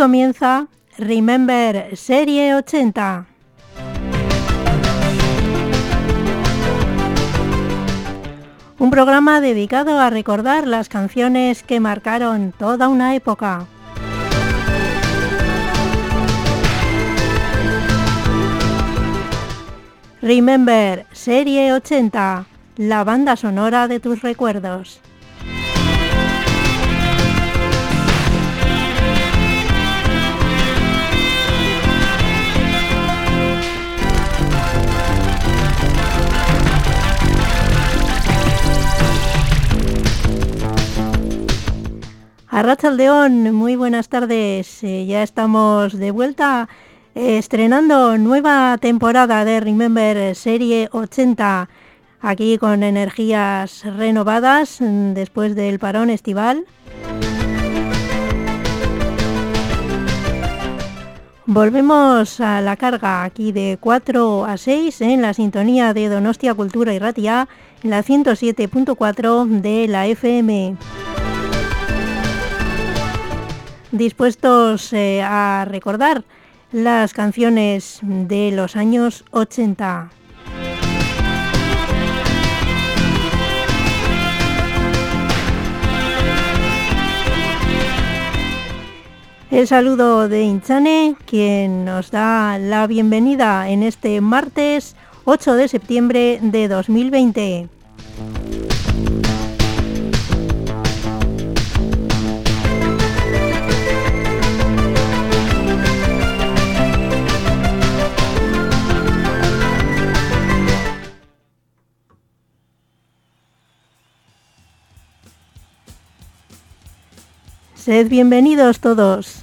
Comienza Remember Serie 80. Un programa dedicado a recordar las canciones que marcaron toda una época. Remember Serie 80, la banda sonora de tus recuerdos. Arrachaldeón, muy buenas tardes. Eh, ya estamos de vuelta eh, estrenando nueva temporada de Remember Serie 80 aquí con energías renovadas mm, después del parón estival. Volvemos a la carga aquí de 4 a 6 en la sintonía de Donostia Cultura y Ratia en la 107.4 de la FM dispuestos eh, a recordar las canciones de los años 80. El saludo de Inchane, quien nos da la bienvenida en este martes 8 de septiembre de 2020. Sed bienvenidos todos.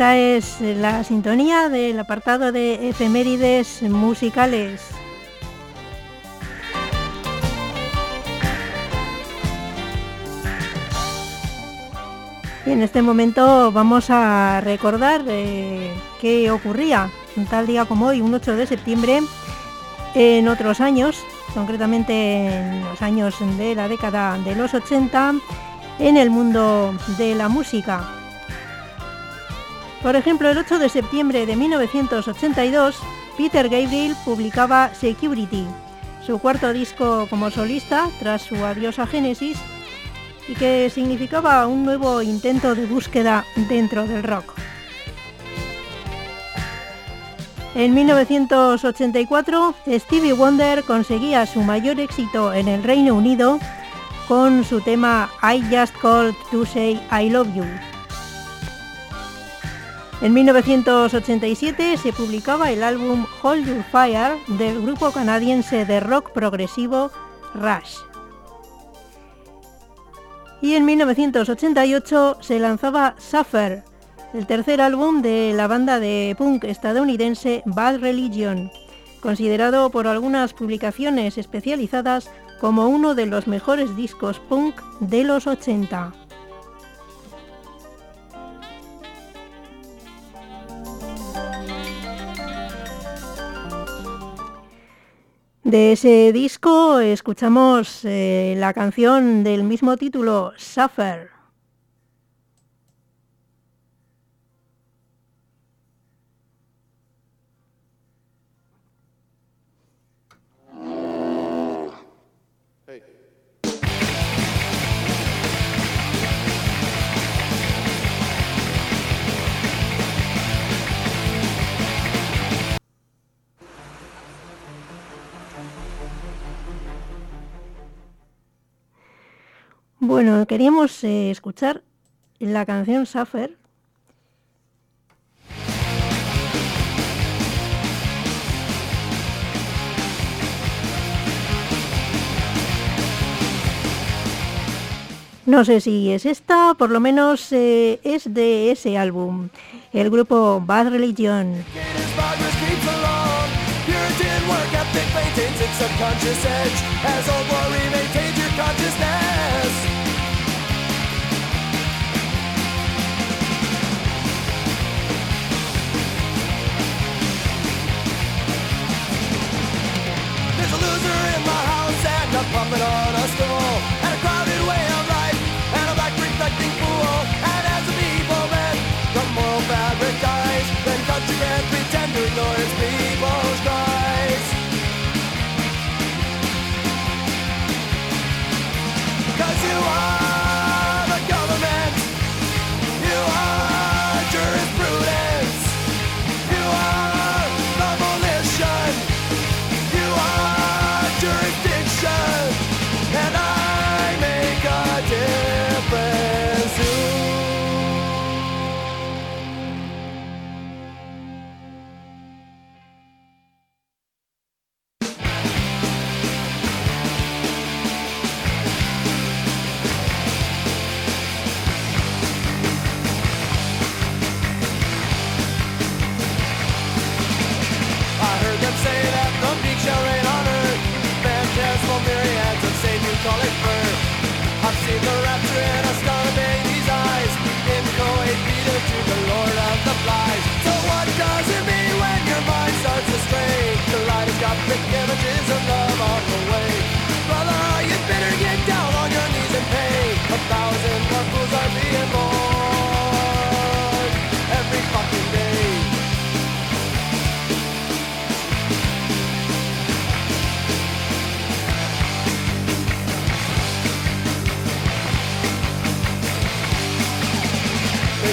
Esta es la sintonía del apartado de efemérides musicales. Y en este momento vamos a recordar eh, qué ocurría un tal día como hoy, un 8 de septiembre, en otros años, concretamente en los años de la década de los 80, en el mundo de la música. Por ejemplo, el 8 de septiembre de 1982, Peter Gabriel publicaba Security, su cuarto disco como solista tras su adiós a Genesis, y que significaba un nuevo intento de búsqueda dentro del rock. En 1984, Stevie Wonder conseguía su mayor éxito en el Reino Unido con su tema I Just Called to Say I Love You. En 1987 se publicaba el álbum Hold Your Fire del grupo canadiense de rock progresivo Rush. Y en 1988 se lanzaba Suffer, el tercer álbum de la banda de punk estadounidense Bad Religion, considerado por algunas publicaciones especializadas como uno de los mejores discos punk de los 80. De ese disco escuchamos eh, la canción del mismo título, Suffer. Bueno, queríamos eh, escuchar la canción Suffer. No sé si es esta, por lo menos eh, es de ese álbum, el grupo Bad Religion.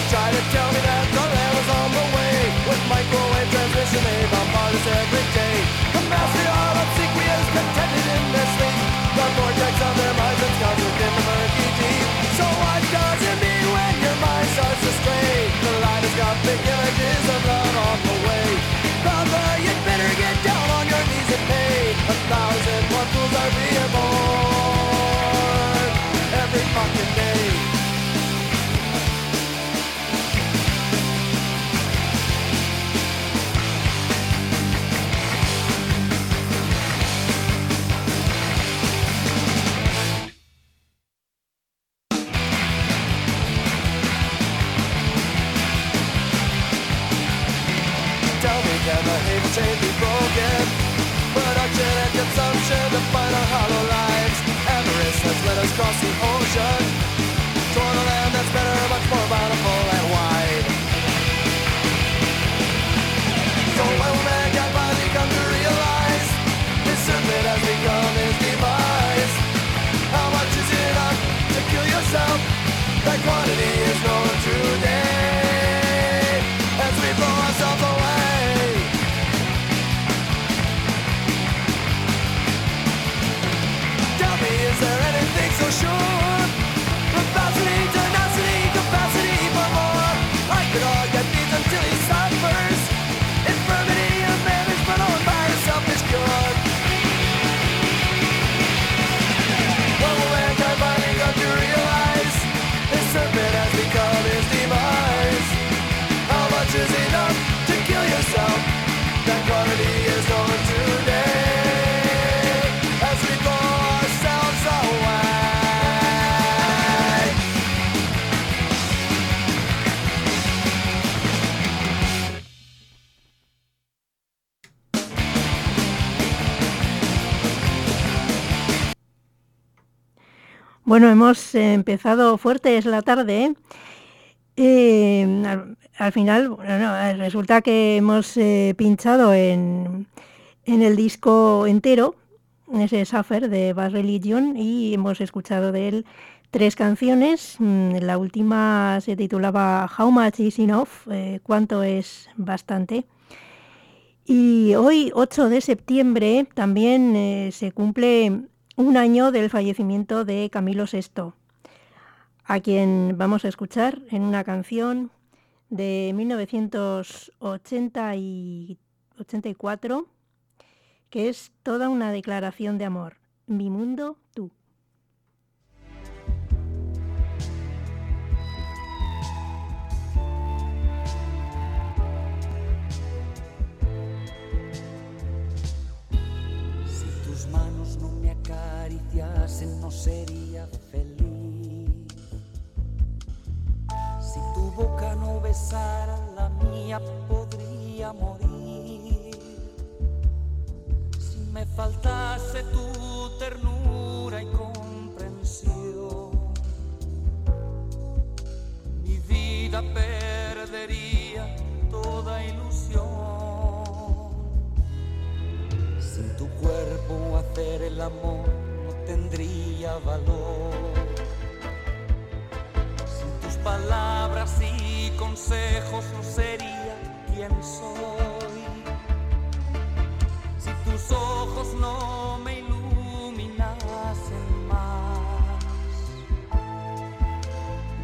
try to tell me that the land was on the way. With microwave transmission made on Mars every day. The master all obsequious contented in their sleep. The vortex of their minds and gone within the murky deep. So what does it mean when your mind starts to stray? The kaleidoscopic images of love on the way. Brother, you'd better get down on your knees and pay. A thousand one Bueno, hemos empezado fuertes la tarde. Eh, al, final, resulta que hemos eh, pinchado en, el disco entero, ese Suffer de Bad Religion, y hemos escuchado de él tres canciones. Mm, la última se titulaba How Much Is Enough, eh, cuánto es bastante. Y hoy, 8 de septiembre, también se cumple un año del fallecimiento de Camilo VI, a quien vamos a escuchar en una canción de 1984, que es toda una declaración de amor. Mi mundo, sería feliz. Si tu boca no besara la mía, podría morir. Si me faltase tu ternura y comprensión, mi vida perdería toda ilusión. Sin tu cuerpo hacer el amor valor. Sin tus palabras y consejos no sería quien soy. Si tus ojos no me iluminasen más,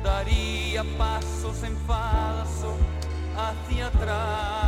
daría pasos en falso hacia atrás.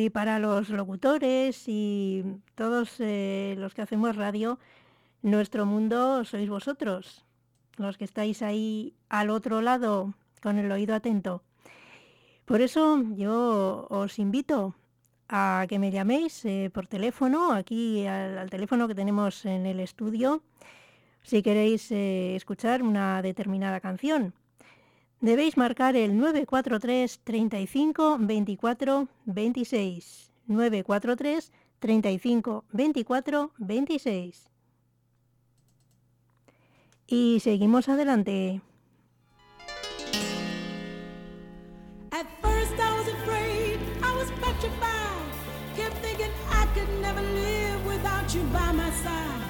Y para los locutores y todos eh, los que hacemos radio, nuestro mundo sois vosotros, los que estáis ahí al otro lado con el oído atento. Por eso yo os invito a que me llaméis eh, por teléfono, aquí al, teléfono que tenemos en el estudio, si queréis eh, escuchar una determinada canción debéis marcar el 943 35 24 26. 943 35 24 26. Y seguimos adelante. At first I was afraid, I was petrified. Kept thinking I could never live without you by my side.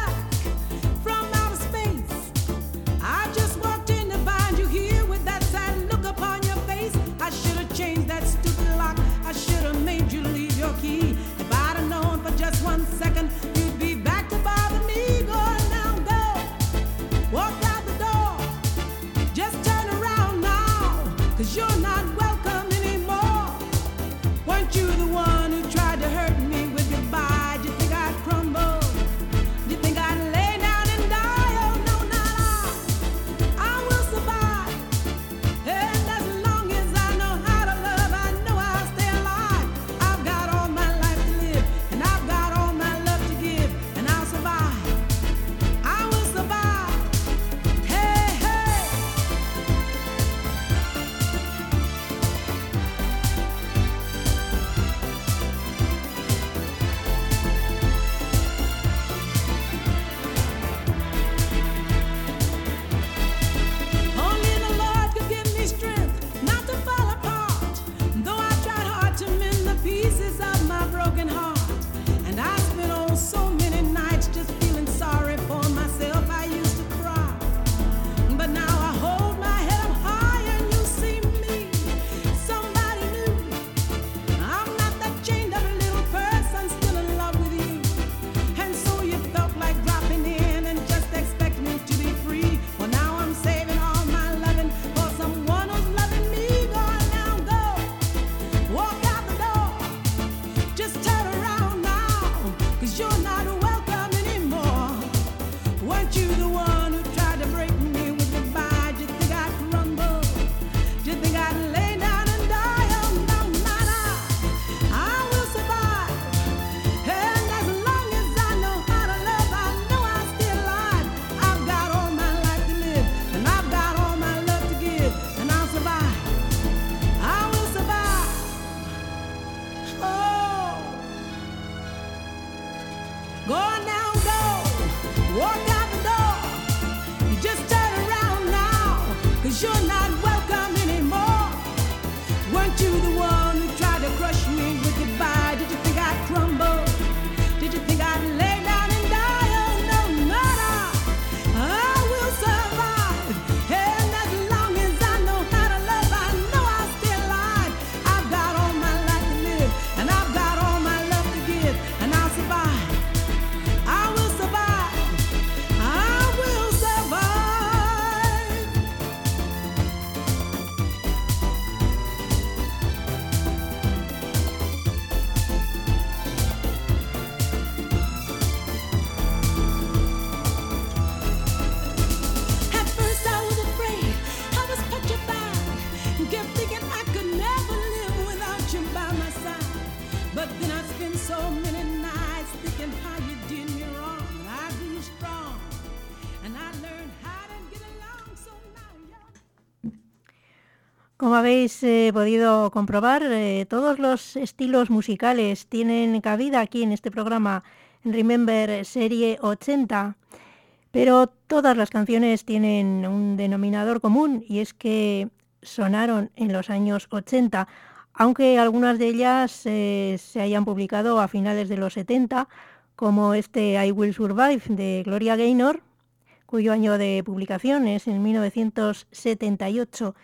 Como habéis eh, podido comprobar, eh, todos los estilos musicales tienen cabida aquí en este programa Remember Serie 80, pero todas las canciones tienen un denominador común y es que sonaron en los años 80, aunque algunas de ellas eh, se hayan publicado a finales de los 70, como este I Will Survive de Gloria Gaynor, cuyo año de publicación es en 1978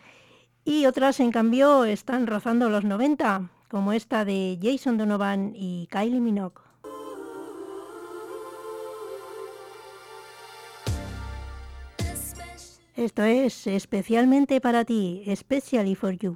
y otras, en cambio, están rozando los 90, como esta de Jason Donovan y Kylie Minogue. Esto es especialmente para ti, especially for you.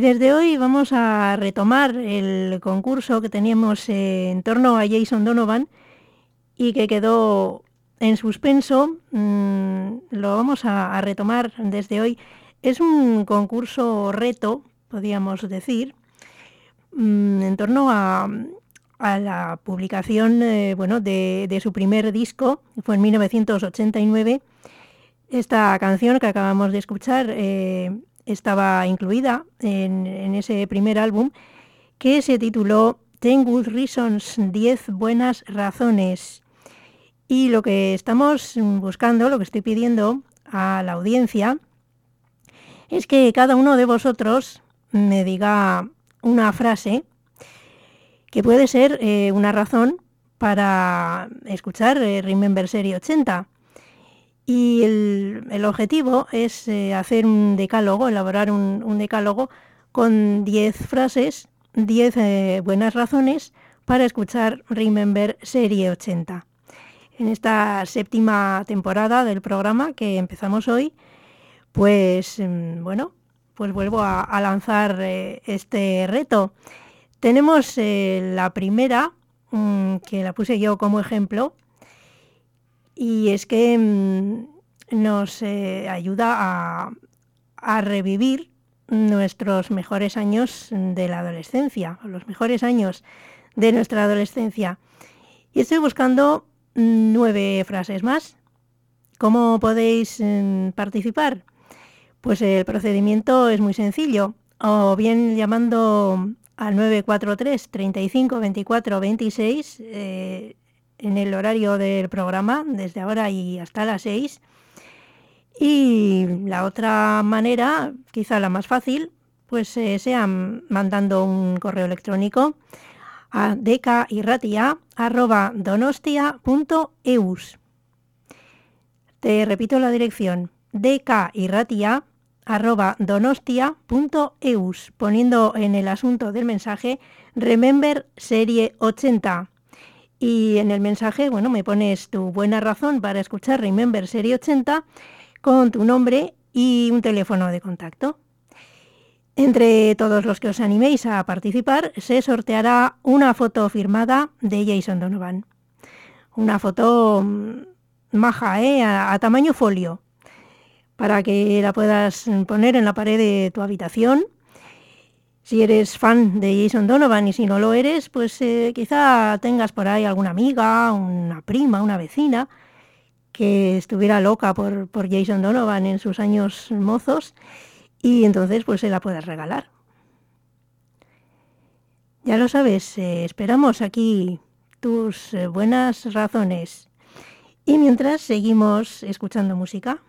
Y desde hoy vamos a retomar el concurso que teníamos en torno a Jason Donovan y que quedó en suspenso. Mm, lo vamos a, retomar desde hoy. Es un concurso reto, podríamos decir, mm, en torno a, la publicación eh, bueno, de, de su primer disco, que fue en 1989. Esta canción que acabamos de escuchar eh, estaba incluida en, ese primer álbum que se tituló Ten Good Reasons, 10 buenas razones. Y lo que estamos buscando, lo que estoy pidiendo a la audiencia, es que cada uno de vosotros me diga una frase que puede ser eh, una razón para escuchar eh, Remember Serie 80. Y el, objetivo es eh, hacer un decálogo, elaborar un, decálogo con 10 frases, 10 eh, buenas razones para escuchar Remember Serie 80. En esta séptima temporada del programa que empezamos hoy, pues mm, bueno, pues vuelvo a, lanzar eh, este reto. Tenemos la primera, mm, que la puse yo como ejemplo, y es que mm, nos eh, ayuda a, revivir nuestros mejores años de la adolescencia, los mejores años de nuestra adolescencia. Y estoy buscando nueve frases más. ¿Cómo podéis mm, participar? Pues el procedimiento es muy sencillo. O bien llamando al 943 35 24 26 eh, en el horario del programa, desde ahora y hasta las 6. Y la otra manera, quizá la más fácil, pues eh, sea mandando un correo electrónico a decairratia.donostia.eus. Te repito la dirección, decairratia.donostia.eus, poniendo en el asunto del mensaje Remember Serie 80. Y en el mensaje, bueno, me pones tu buena razón para escuchar Remember Serie 80 con tu nombre y un teléfono de contacto. Entre todos los que os animéis a participar, se sorteará una foto firmada de Jason Donovan. Una foto mm, maja, ¿eh? a, a tamaño folio, para que la puedas poner en la pared de tu habitación. Si eres fan de Jason Donovan y si no lo eres, pues eh, quizá tengas por ahí alguna amiga, una prima, una vecina que estuviera loca por, por Jason Donovan en sus años mozos y entonces pues se la puedes regalar. Ya lo sabes, eh, esperamos aquí tus eh, buenas razones. Y mientras seguimos escuchando música.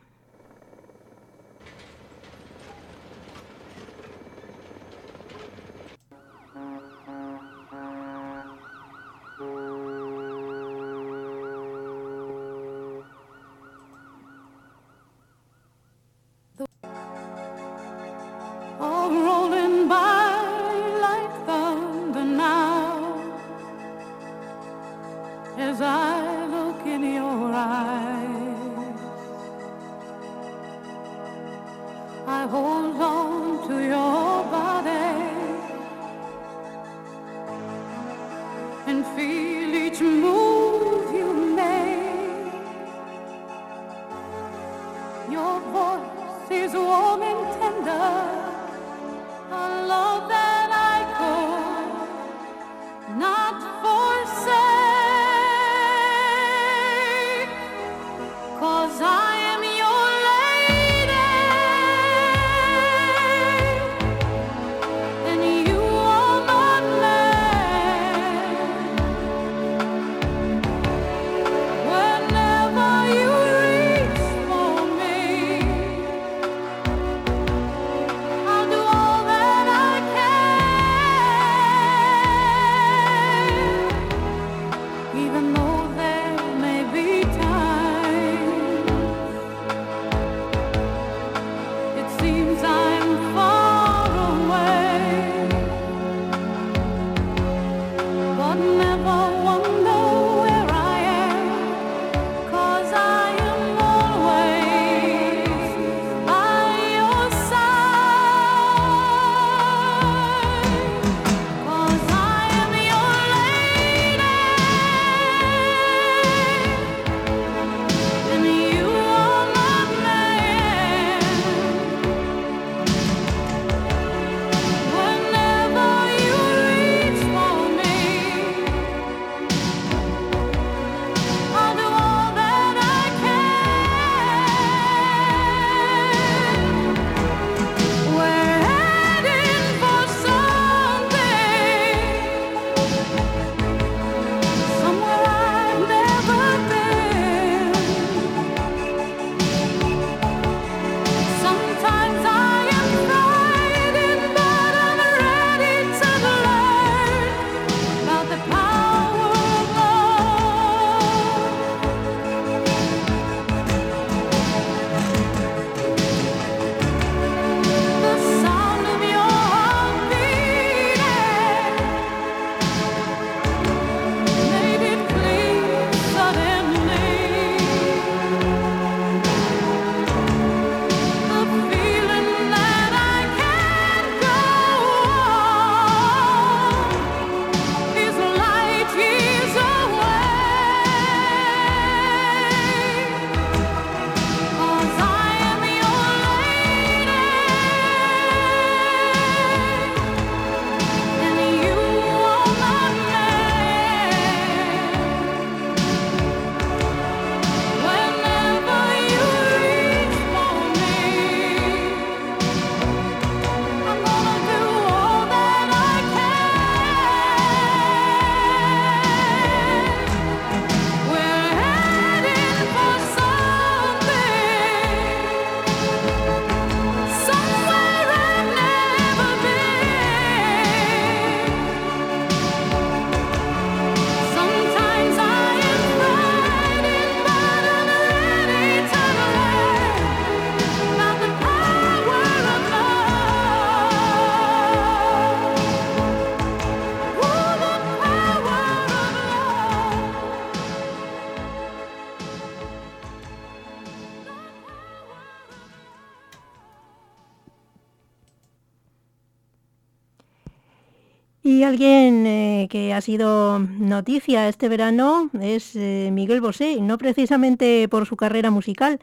que ha sido noticia este verano es eh, Miguel Bosé, no precisamente por su carrera musical,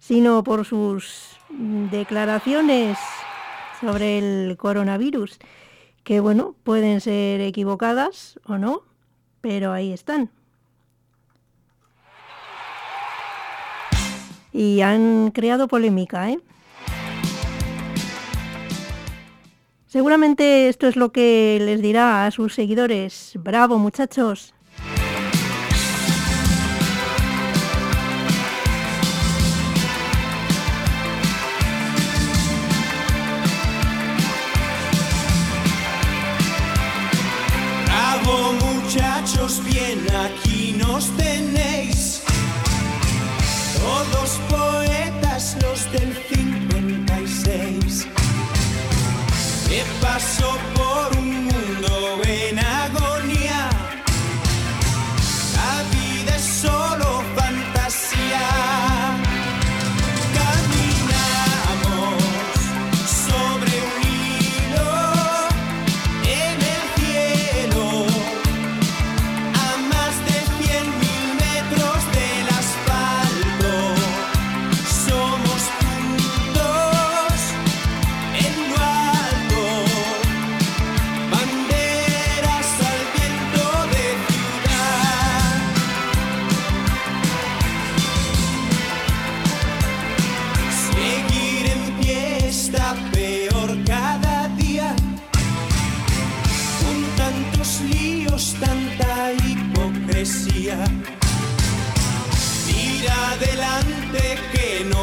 sino por sus declaraciones sobre el coronavirus, que bueno, pueden ser equivocadas o no, pero ahí están. Y han creado polémica, ¿eh? Seguramente esto es lo que les dirá a sus seguidores. Bravo muchachos. Bravo muchachos, bien aquí nos tenéis. Todos poetas los del passou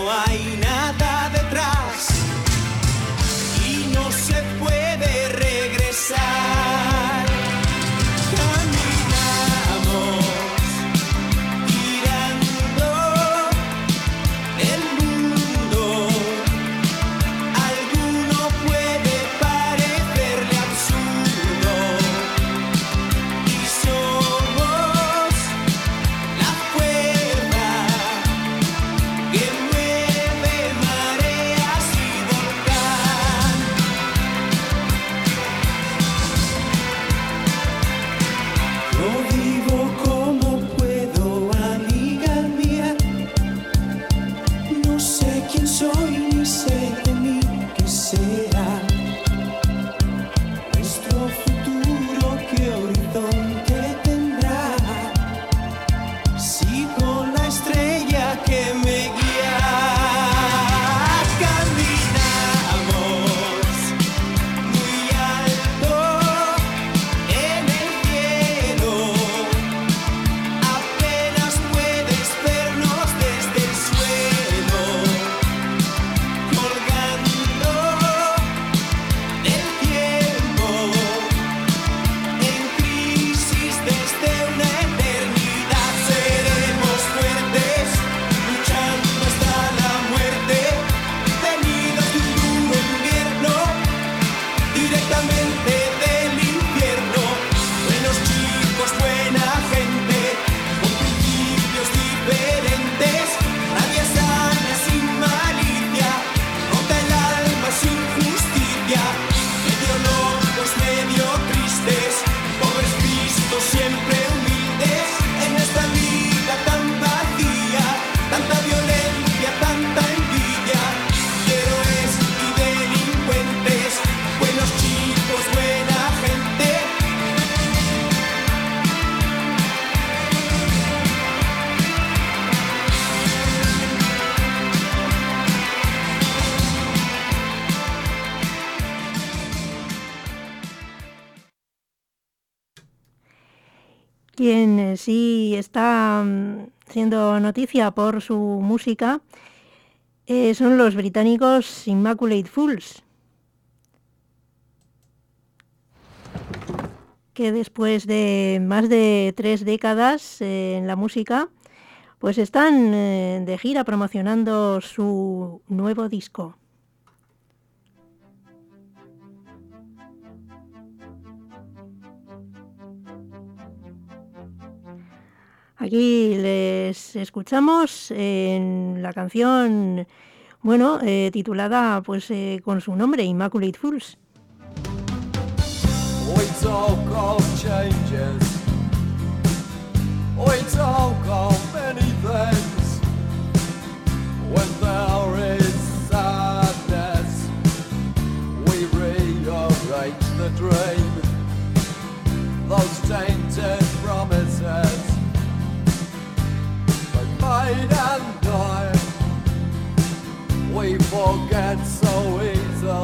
aí. noticia por su música eh, son los británicos Immaculate Fools, que después de más de tres décadas eh, en la música, pues están eh, de gira promocionando su nuevo disco. Aquí les escuchamos en la canción, bueno, eh, titulada pues eh, con su nombre, Immaculate Fools. Oh, it's all called changes. Oh, it's all many things. When there is sadness, we rearrange the dream. And died. We forget so easily.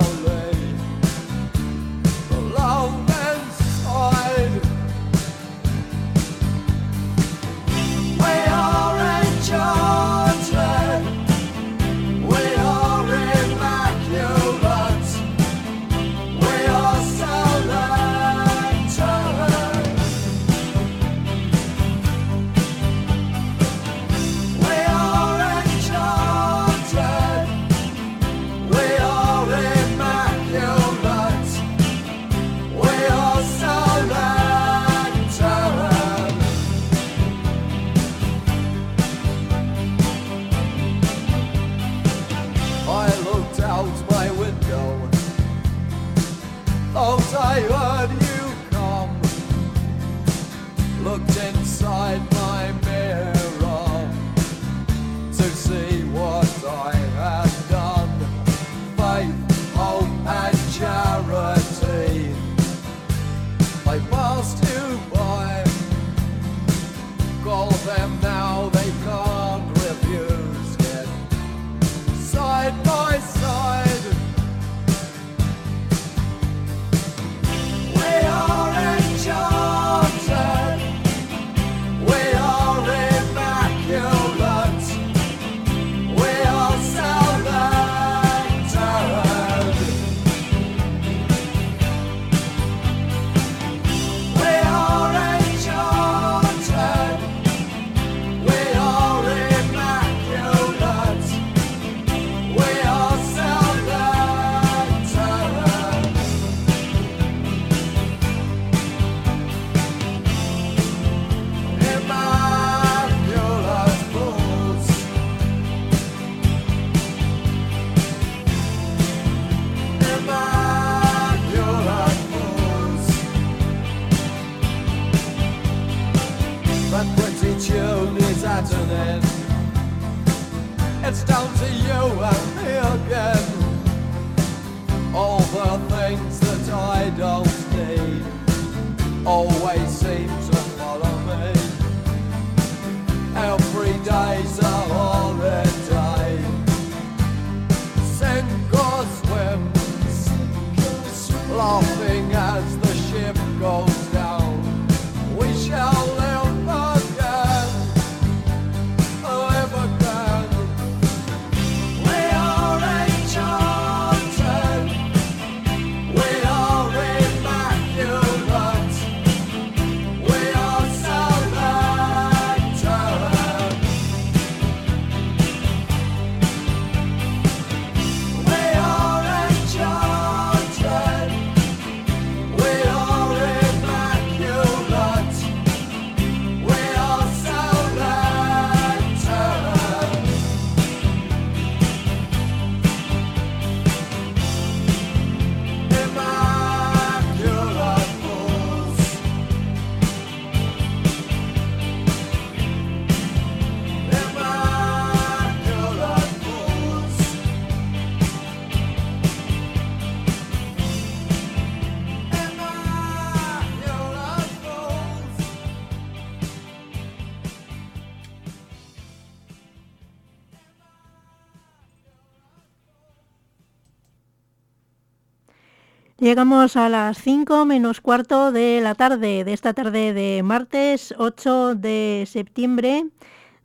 Llegamos a las 5 menos cuarto de la tarde, de esta tarde de martes 8 de septiembre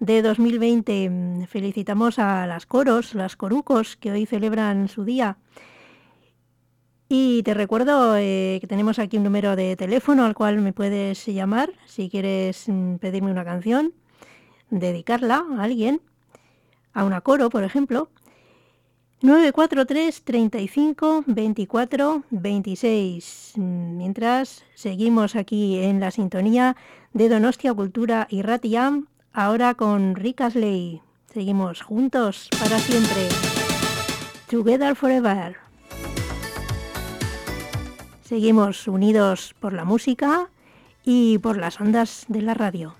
de 2020. Felicitamos a las coros, las corucos, que hoy celebran su día. Y te recuerdo eh, que tenemos aquí un número de teléfono al cual me puedes llamar si quieres mm, pedirme una canción, dedicarla a alguien, a una coro, por ejemplo. 943 35 24 26. Mientras seguimos aquí en la sintonía de Donostia Cultura y Ratiam, ahora con Rick Asley. Seguimos juntos para siempre. Together forever. Seguimos unidos por la música y por las ondas de la radio.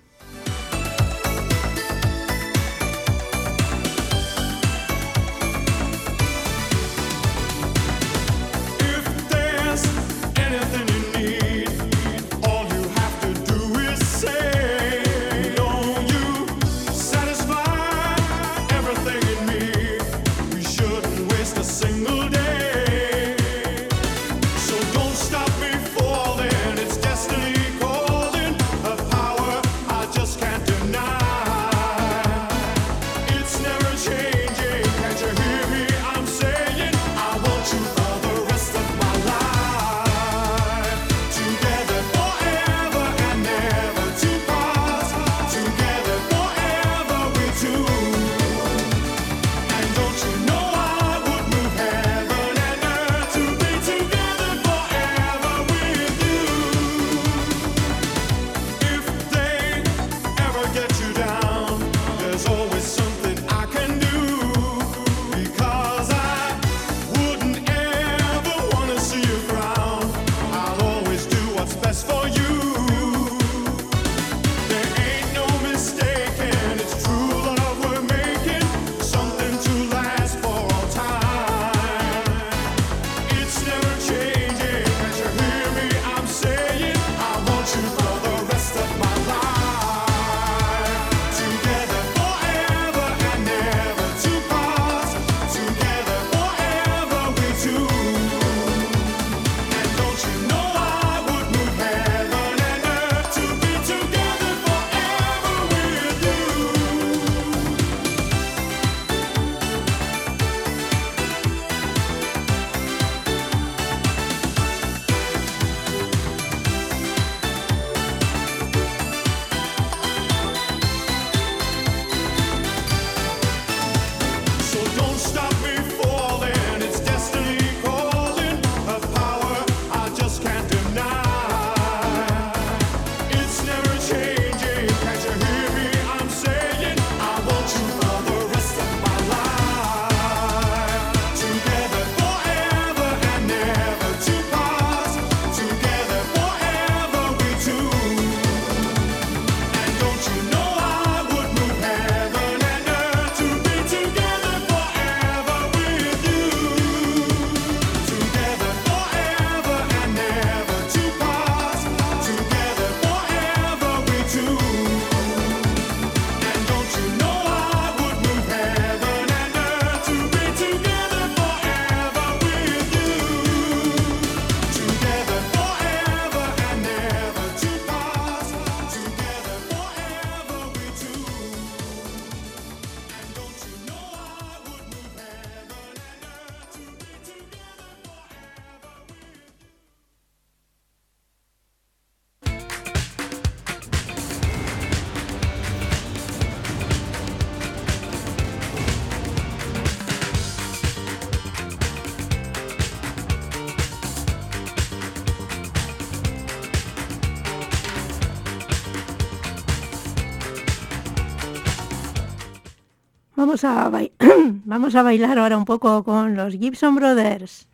vamos a, a bailar ahora un poco con los Gibson Brothers.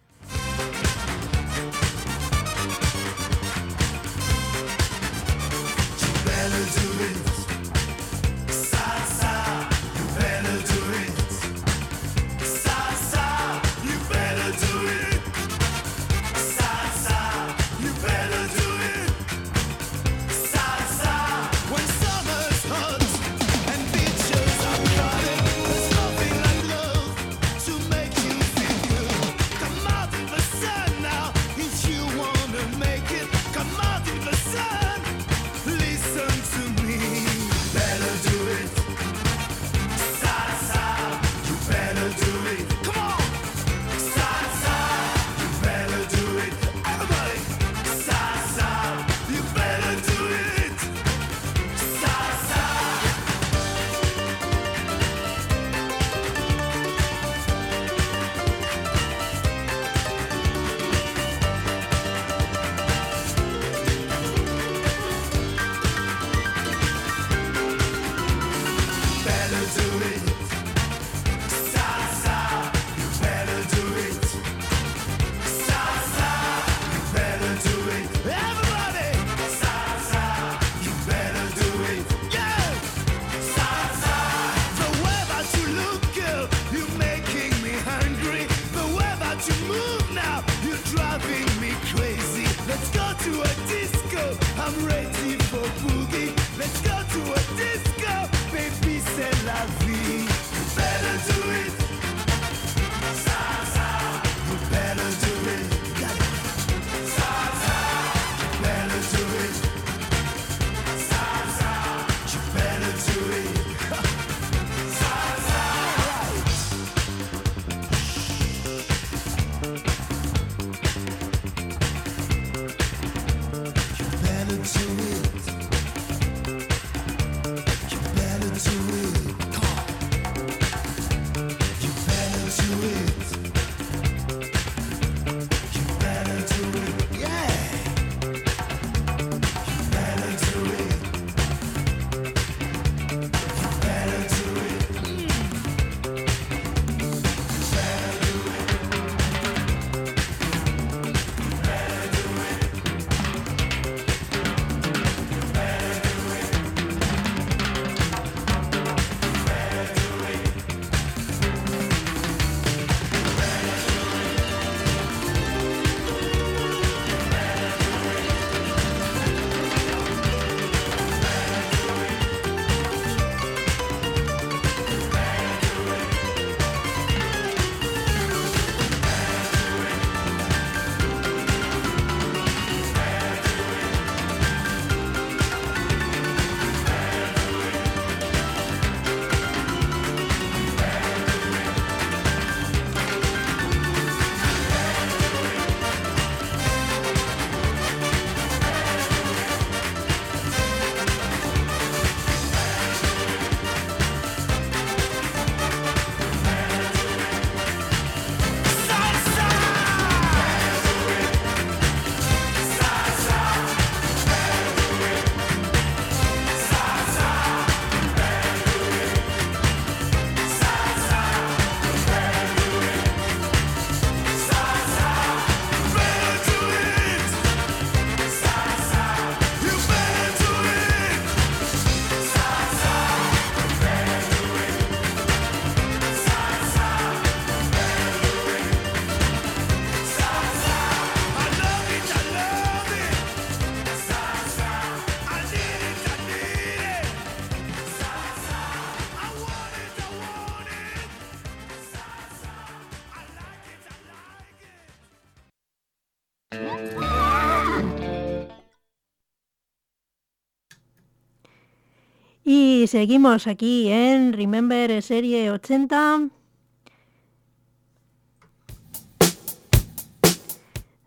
Seguimos aquí en Remember Serie 80.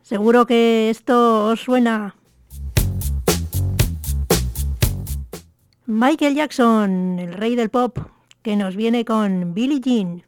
Seguro que esto os suena. Michael Jackson, el rey del pop, que nos viene con Billie Jean.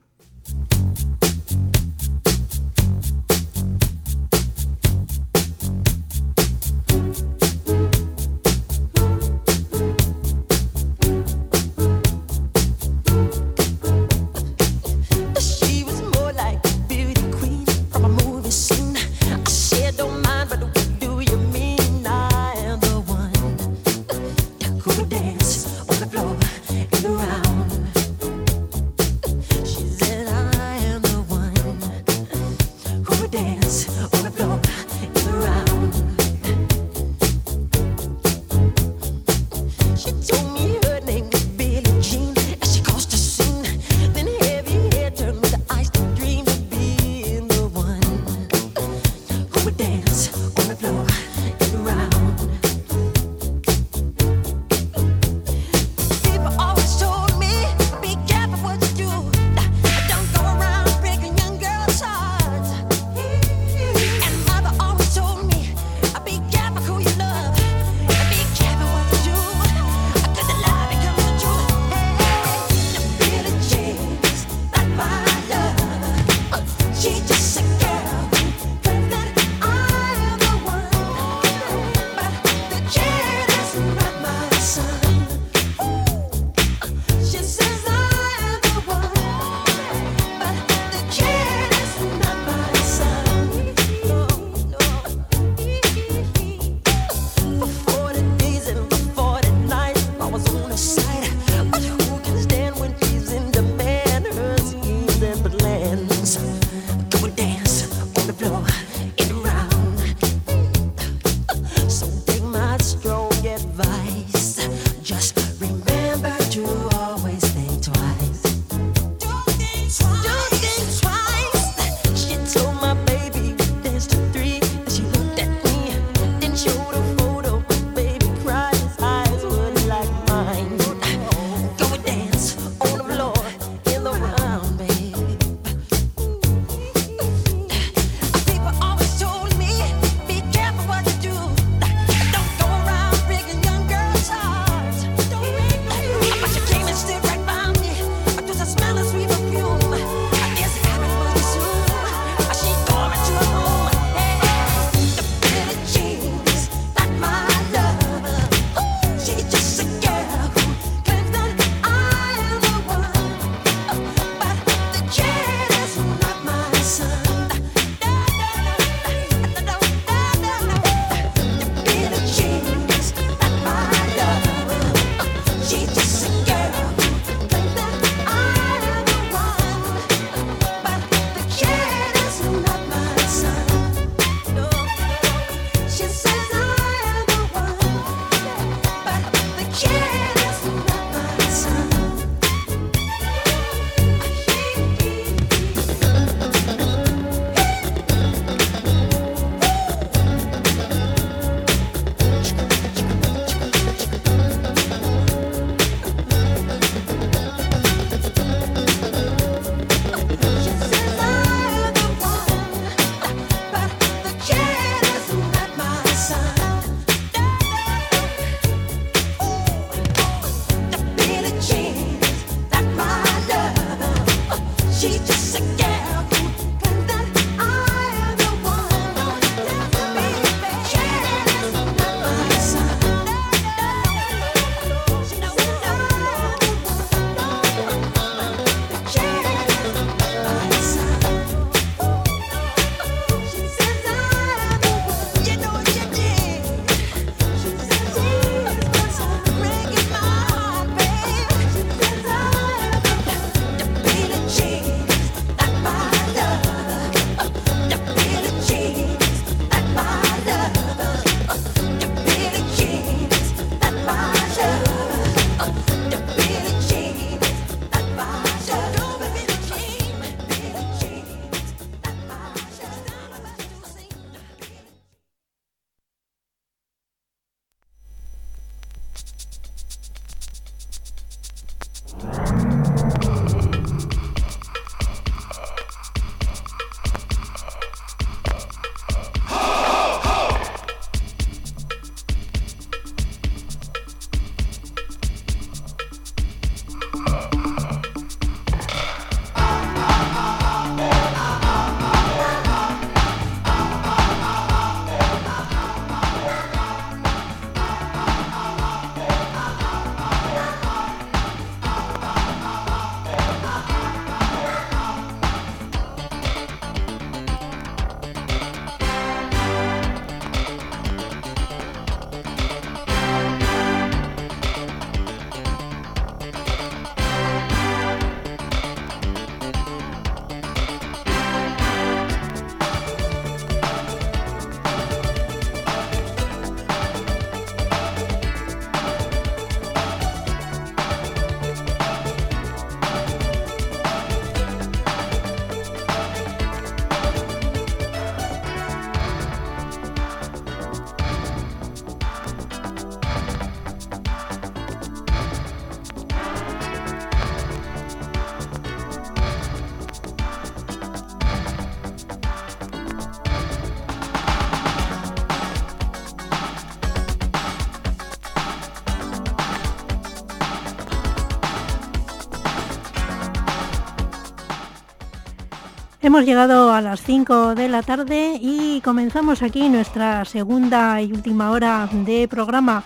Hemos llegado a las 5 de la tarde y comenzamos aquí nuestra segunda y última hora de programa.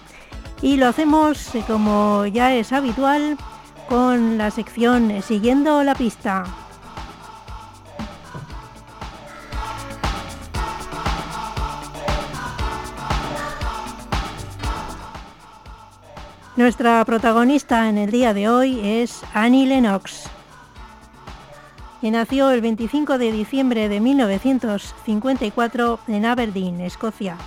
Y lo hacemos, eh, como ya es habitual, con la sección Siguiendo la pista. Nuestra protagonista en el día de hoy es Annie Lennox, que nació el 25 de diciembre de 1954 en Aberdeen, Escocia.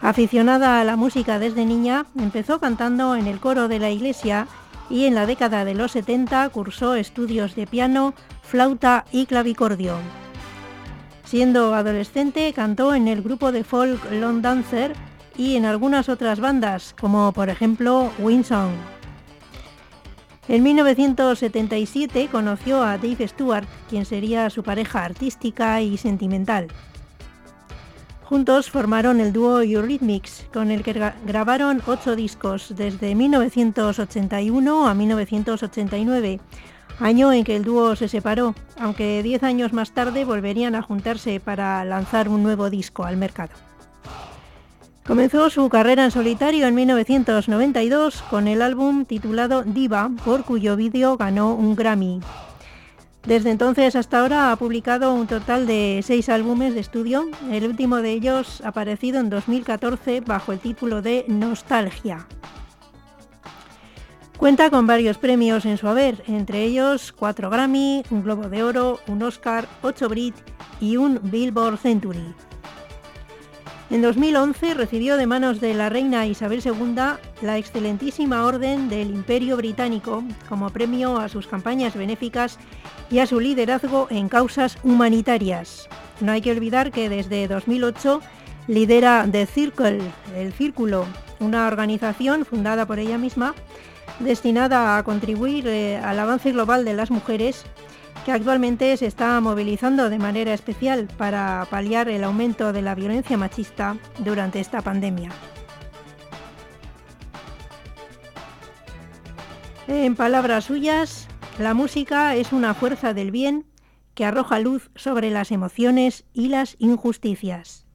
Aficionada a la música desde niña, empezó cantando en el coro de la iglesia y en la década de los 70 cursó estudios de piano, flauta y clavicordio. Siendo adolescente cantó en el grupo de folk Lone Dancer y en algunas otras bandas, como por ejemplo Winsong. En 1977 conoció a Dave Stewart, quien sería su pareja artística y sentimental. Juntos formaron el dúo Eurythmics, con el que gra- grabaron ocho discos desde 1981 a 1989, año en que el dúo se separó, aunque diez años más tarde volverían a juntarse para lanzar un nuevo disco al mercado. Comenzó su carrera en solitario en 1992 con el álbum titulado Diva, por cuyo vídeo ganó un Grammy. Desde entonces hasta ahora ha publicado un total de seis álbumes de estudio, el último de ellos aparecido en 2014 bajo el título de Nostalgia. Cuenta con varios premios en su haber, entre ellos cuatro Grammy, un Globo de Oro, un Oscar, ocho Brit y un Billboard Century. En 2011 recibió de manos de la reina Isabel II la excelentísima Orden del Imperio Británico como premio a sus campañas benéficas y a su liderazgo en causas humanitarias. No hay que olvidar que desde 2008 lidera The Circle, el Círculo, una organización fundada por ella misma destinada a contribuir eh, al avance global de las mujeres que actualmente se está movilizando de manera especial para paliar el aumento de la violencia machista durante esta pandemia. En palabras suyas, la música es una fuerza del bien que arroja luz sobre las emociones y las injusticias.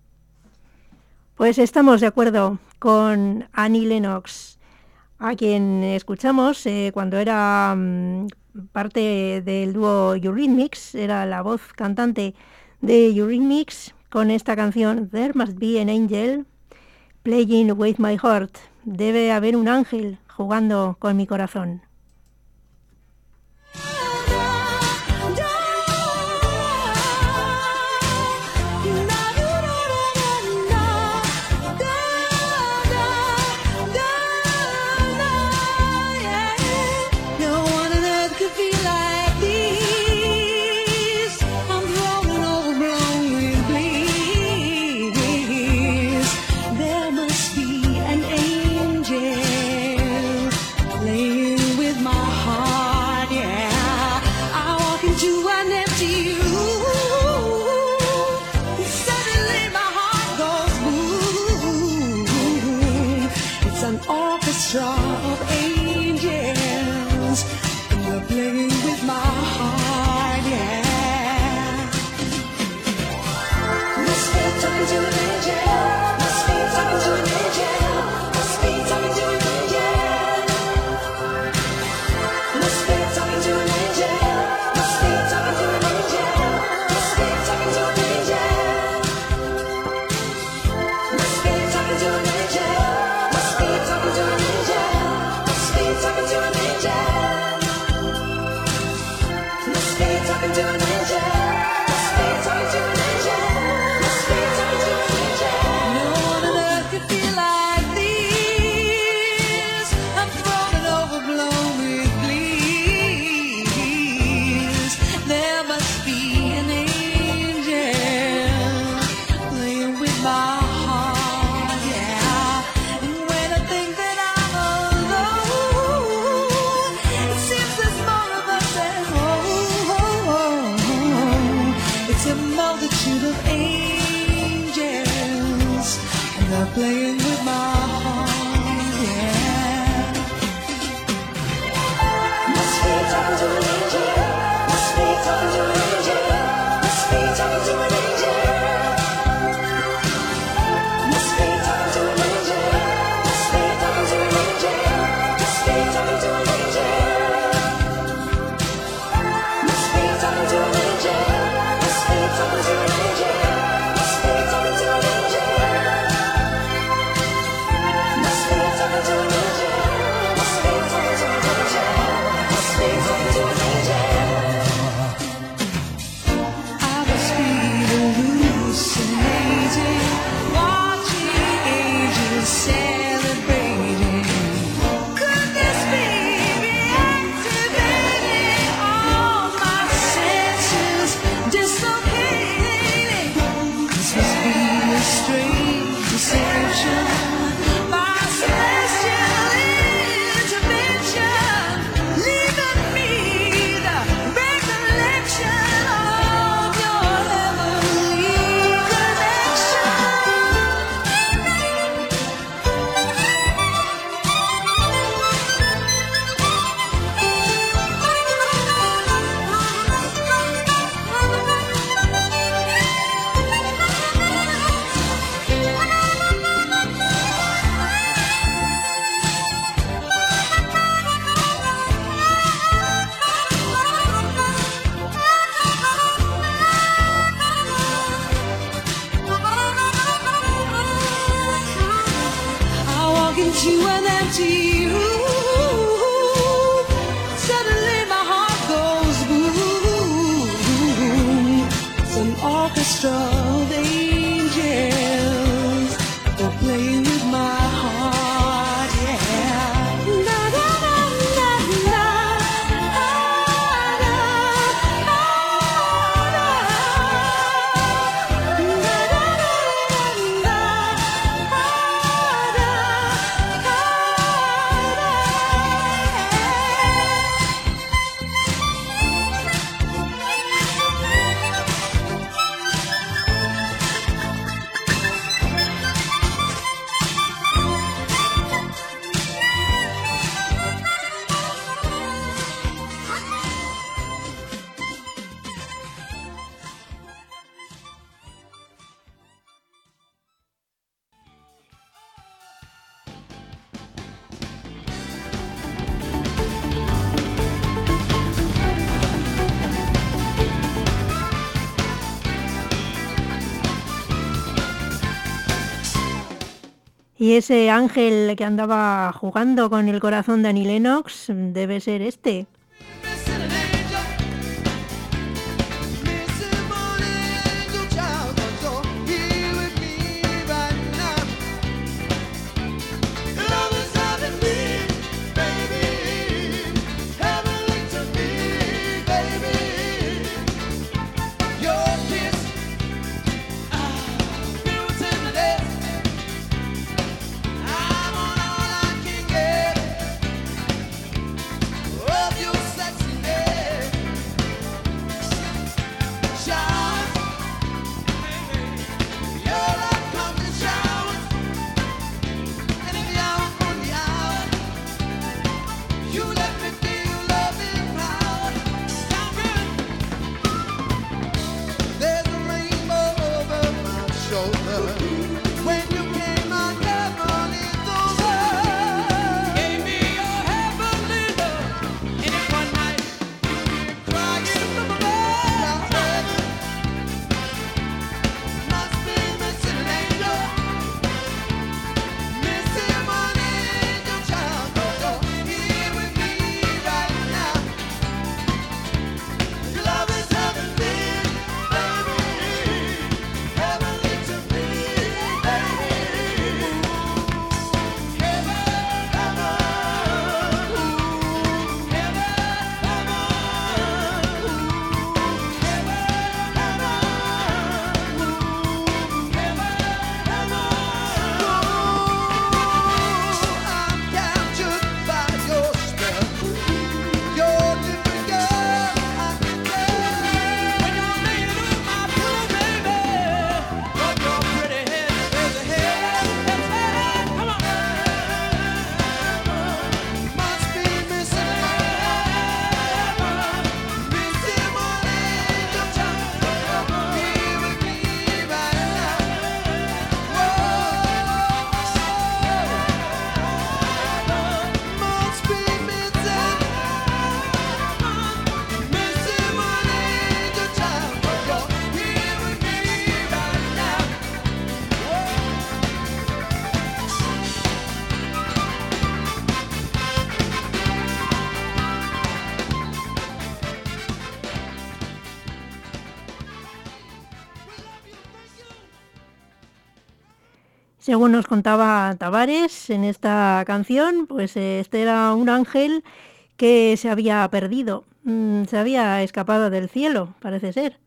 Pues estamos de acuerdo con Annie Lennox, a quien escuchamos eh, cuando era mm, parte del dúo Eurythmics, era la voz cantante de Eurythmics con esta canción There Must Be an Angel Playing with My Heart. Debe haber un ángel jugando con mi corazón. ese ángel que andaba jugando con el corazón de Annie Lennox debe ser este. Según nos contaba Tavares en esta canción, pues eh, este era un ángel que se había perdido, mm, se había escapado del cielo, parece ser.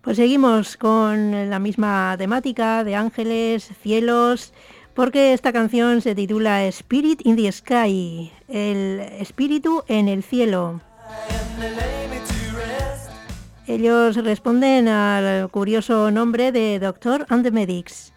Pues seguimos con la misma temática de ángeles, cielos, porque esta canción se titula Spirit in the Sky, el espíritu en el cielo. Ellos responden al curioso nombre de Doctor and the Medics.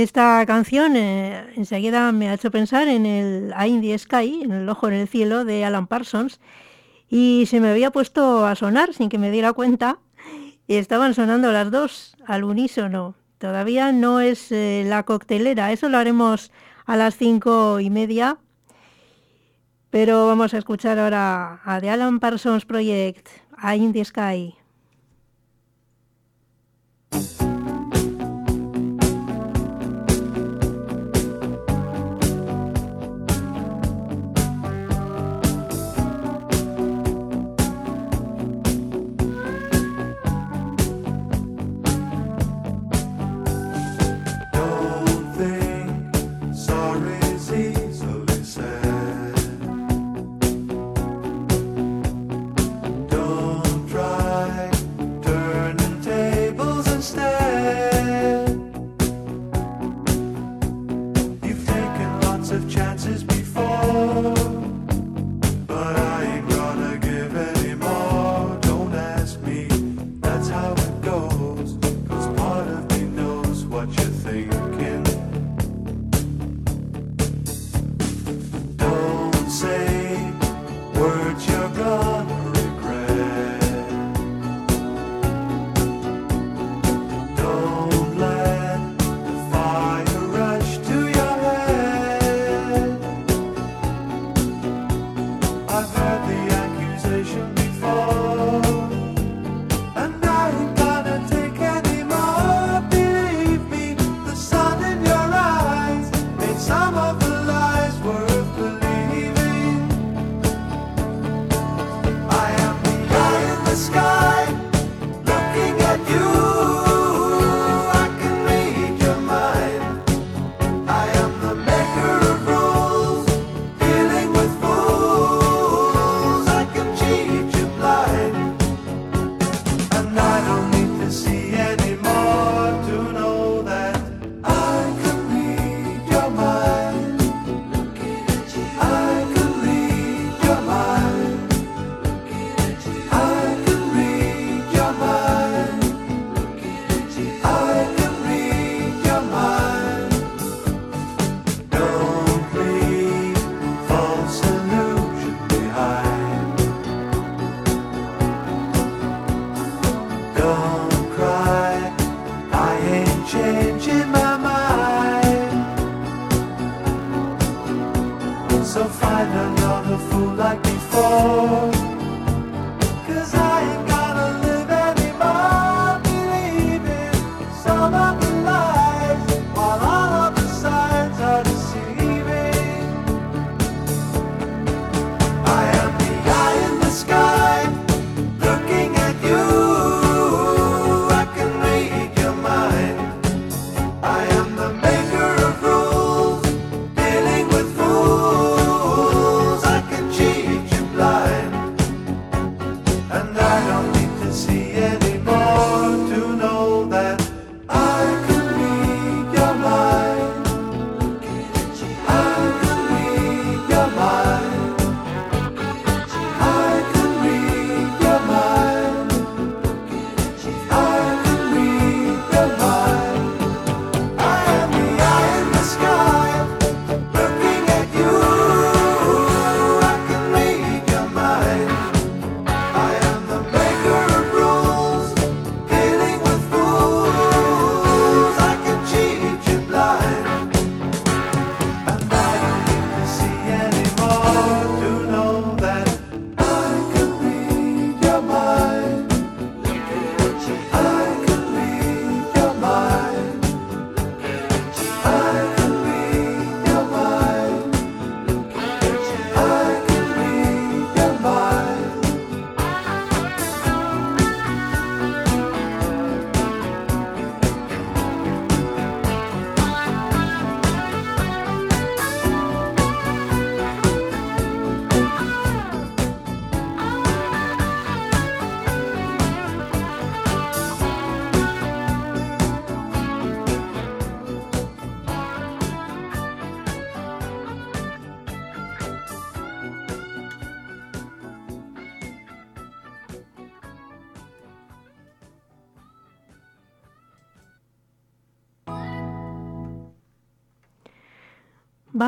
Esta canción eh, enseguida me ha hecho pensar en el A in the Sky, en el ojo en el cielo de Alan Parsons, y se me había puesto a sonar sin que me diera cuenta, y estaban sonando las dos al unísono. Todavía no es eh, la coctelera, eso lo haremos a las cinco y media, pero vamos a escuchar ahora a The Alan Parsons Project, A in the Sky.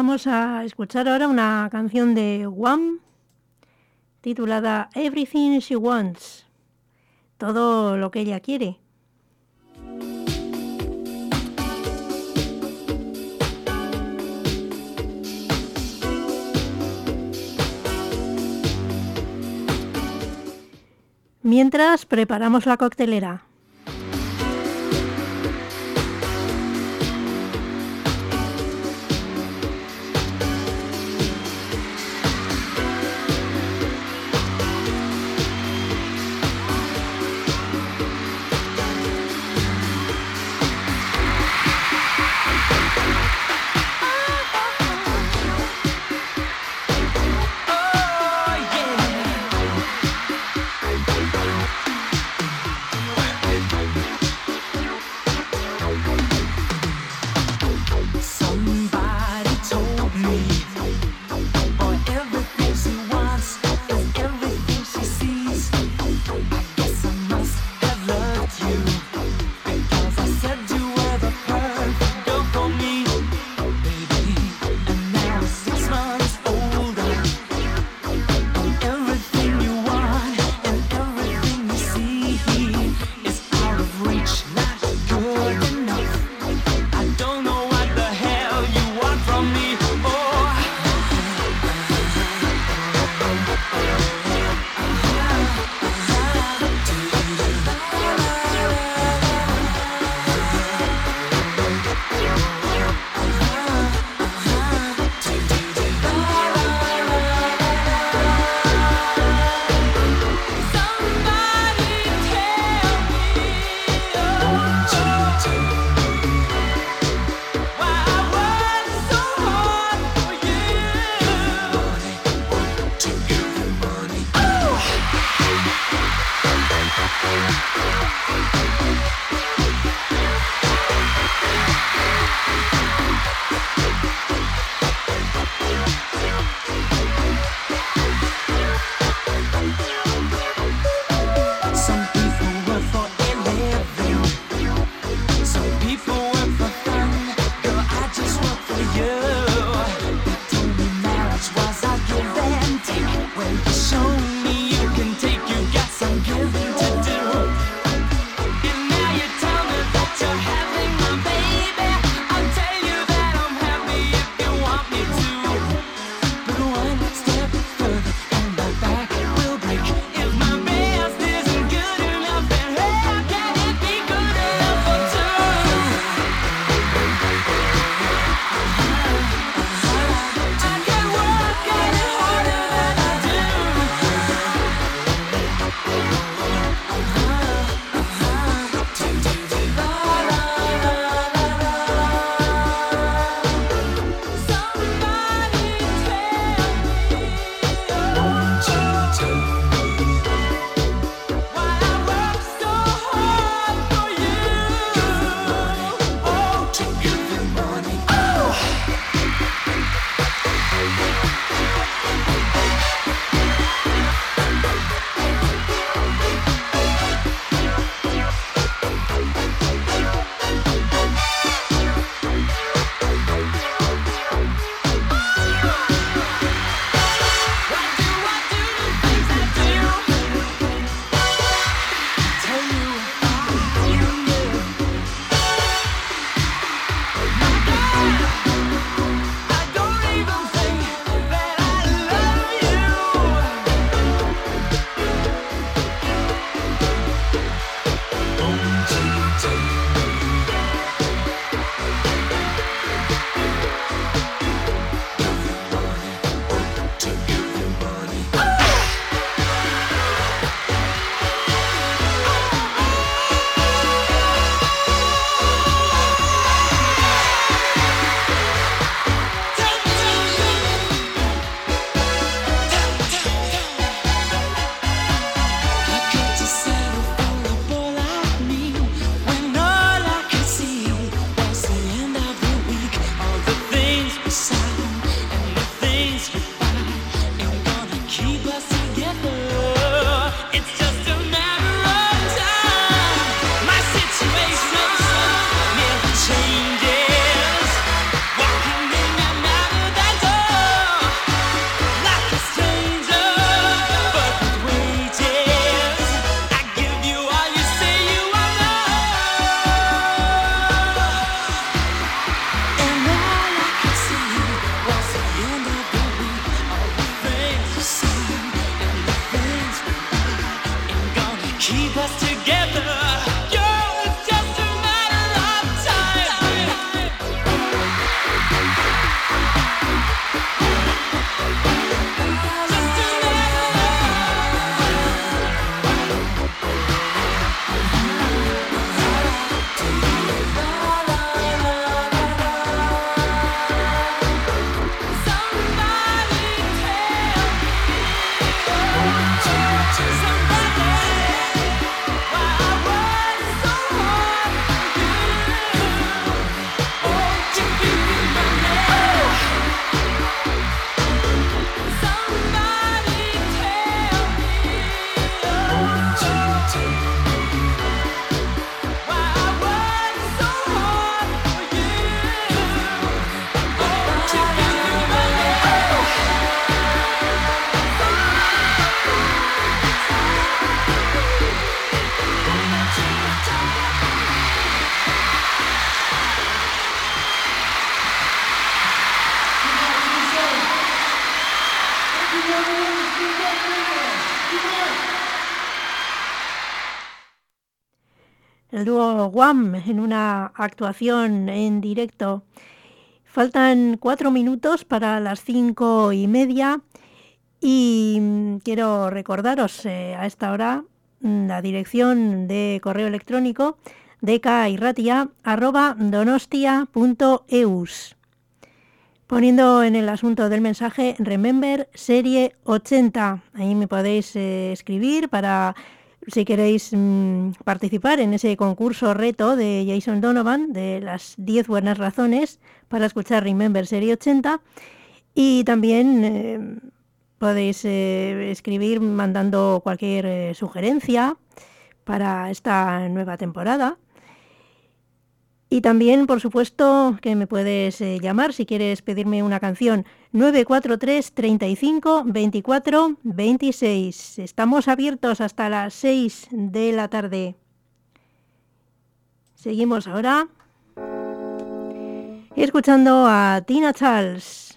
Vamos a escuchar ahora una canción de Wham titulada Everything She Wants, todo lo que ella quiere. Mientras preparamos la coctelera. Guam en una actuación en directo. Faltan cuatro minutos para las cinco y media y mm, quiero recordaros eh, a esta hora mm, la dirección de correo electrónico donostia.eus poniendo en el asunto del mensaje Remember Serie 80. Ahí me podéis eh, escribir para si queréis mm, participar en ese concurso reto de Jason Donovan de las 10 buenas razones para escuchar Remember Serie 80 y también eh, podéis eh, escribir mandando cualquier eh, sugerencia para esta nueva temporada. Y también, por supuesto, que me puedes eh, llamar si quieres pedirme una canción 943 35 24 26. Estamos abiertos hasta las 6 de la tarde. Seguimos ahora escuchando a Tina Charles.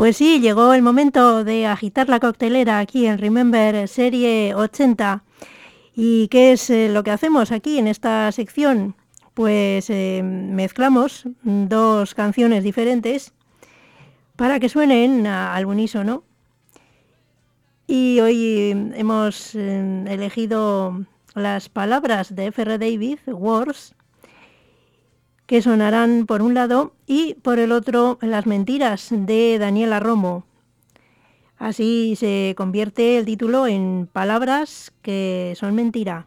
Pues sí, llegó el momento de agitar la coctelera aquí en Remember Serie 80. ¿Y qué es eh, lo que hacemos aquí en esta sección? Pues eh, mezclamos dos canciones diferentes para que suenen al unísono. Y hoy hemos eh, elegido las palabras de F.R. David, Words, que sonarán por un lado y por el otro las mentiras de Daniela Romo. Así se convierte el título en palabras que son mentira.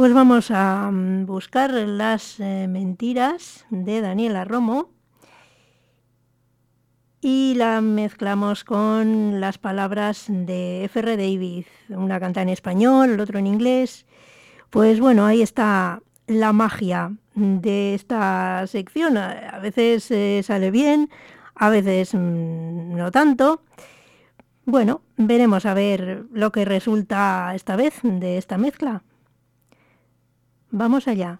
Pues vamos a mm, buscar las eh, mentiras de Daniela Romo y la mezclamos con las palabras de F.R. David. Una canta en español, el otro en inglés. Pues bueno, ahí está la magia de esta sección. A veces eh, sale bien, a veces mm, no tanto. Bueno, veremos a ver lo que resulta esta vez de esta mezcla. Vamos allá.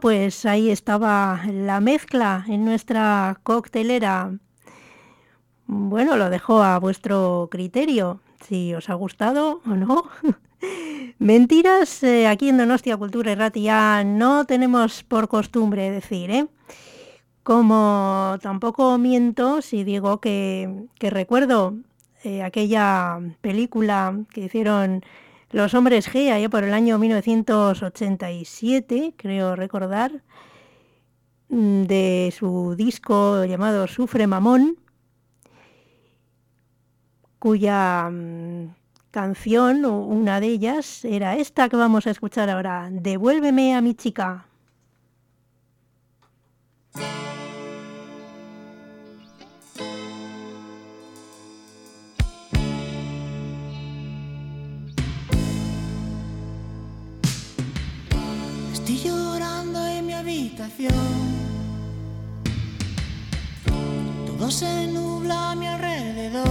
Pues ahí estaba la mezcla en nuestra coctelera. Bueno, lo dejo a vuestro criterio, si os ha gustado o no. Mentiras, eh, aquí en Donostia Cultura y Ratia no tenemos por costumbre decir, ¿eh? Como tampoco miento si digo que, que recuerdo eh, aquella película que hicieron los hombres G allá por el año 1987, creo recordar, mm, de su disco llamado Sufre Mamón, cuya mm, canción, una de ellas, era esta que vamos a escuchar ahora, Devuélveme a mi chica. Todo se nubla a mi alrededor.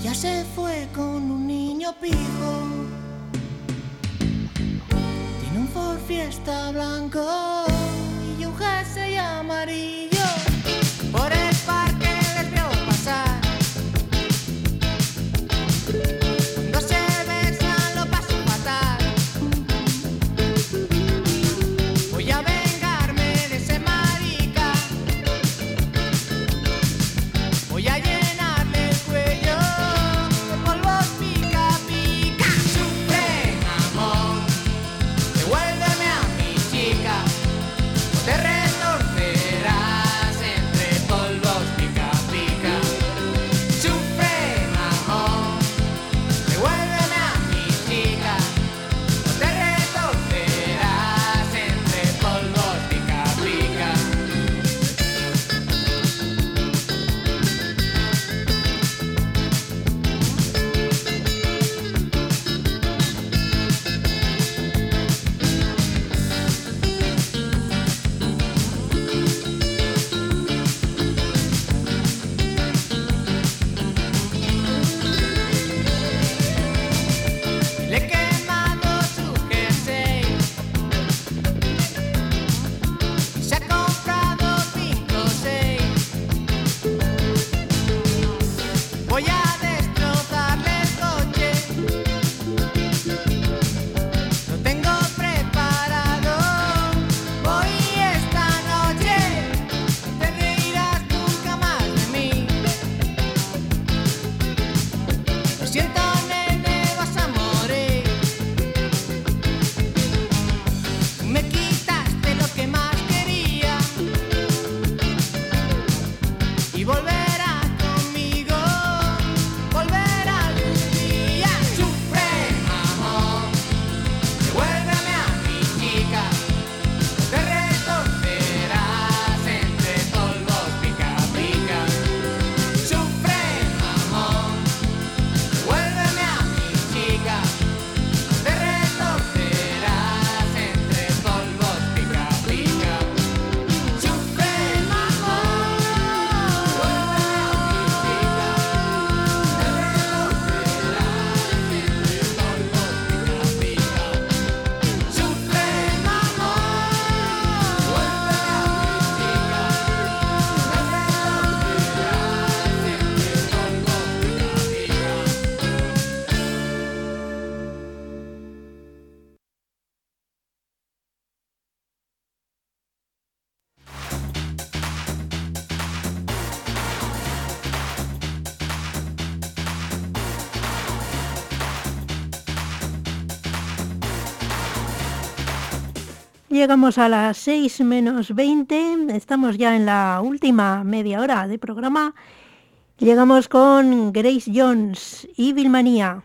Ella se fue con un niño pijo. Tiene un Ford Fiesta blanco y un jersey amarillo. Por el Llegamos a las 6 menos 20, estamos ya en la última media hora de programa. Llegamos con Grace Jones y Vilmanía.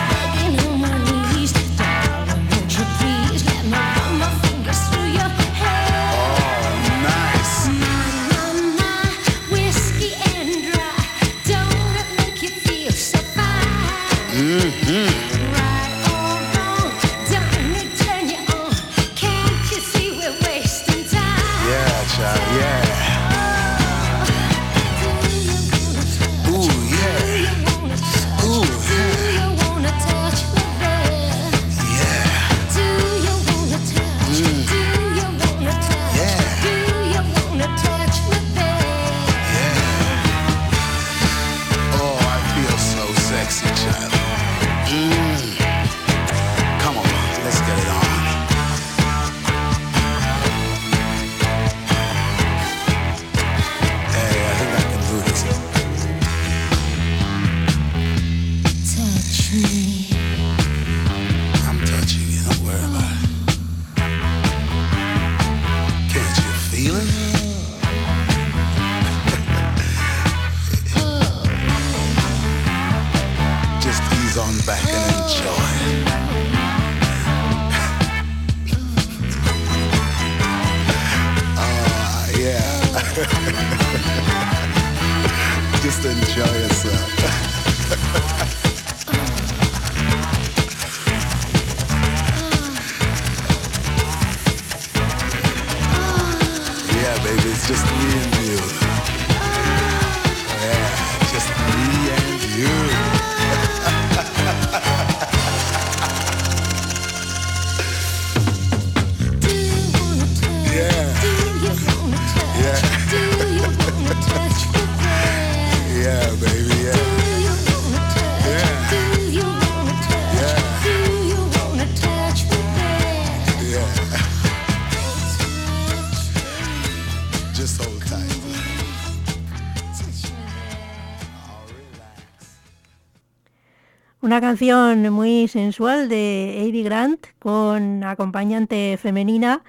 canción muy sensual de Eddie Grant con acompañante femenina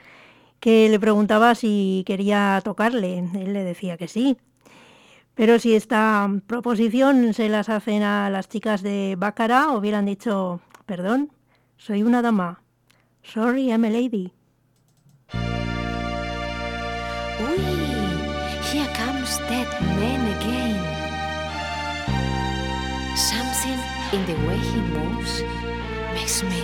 que le preguntaba si quería tocarle. Él le decía que sí. Pero si esta proposición se las hacen a las chicas de Bácara, hubieran dicho, perdón, soy una dama. Sorry, I'm a lady. in the way he moves makes me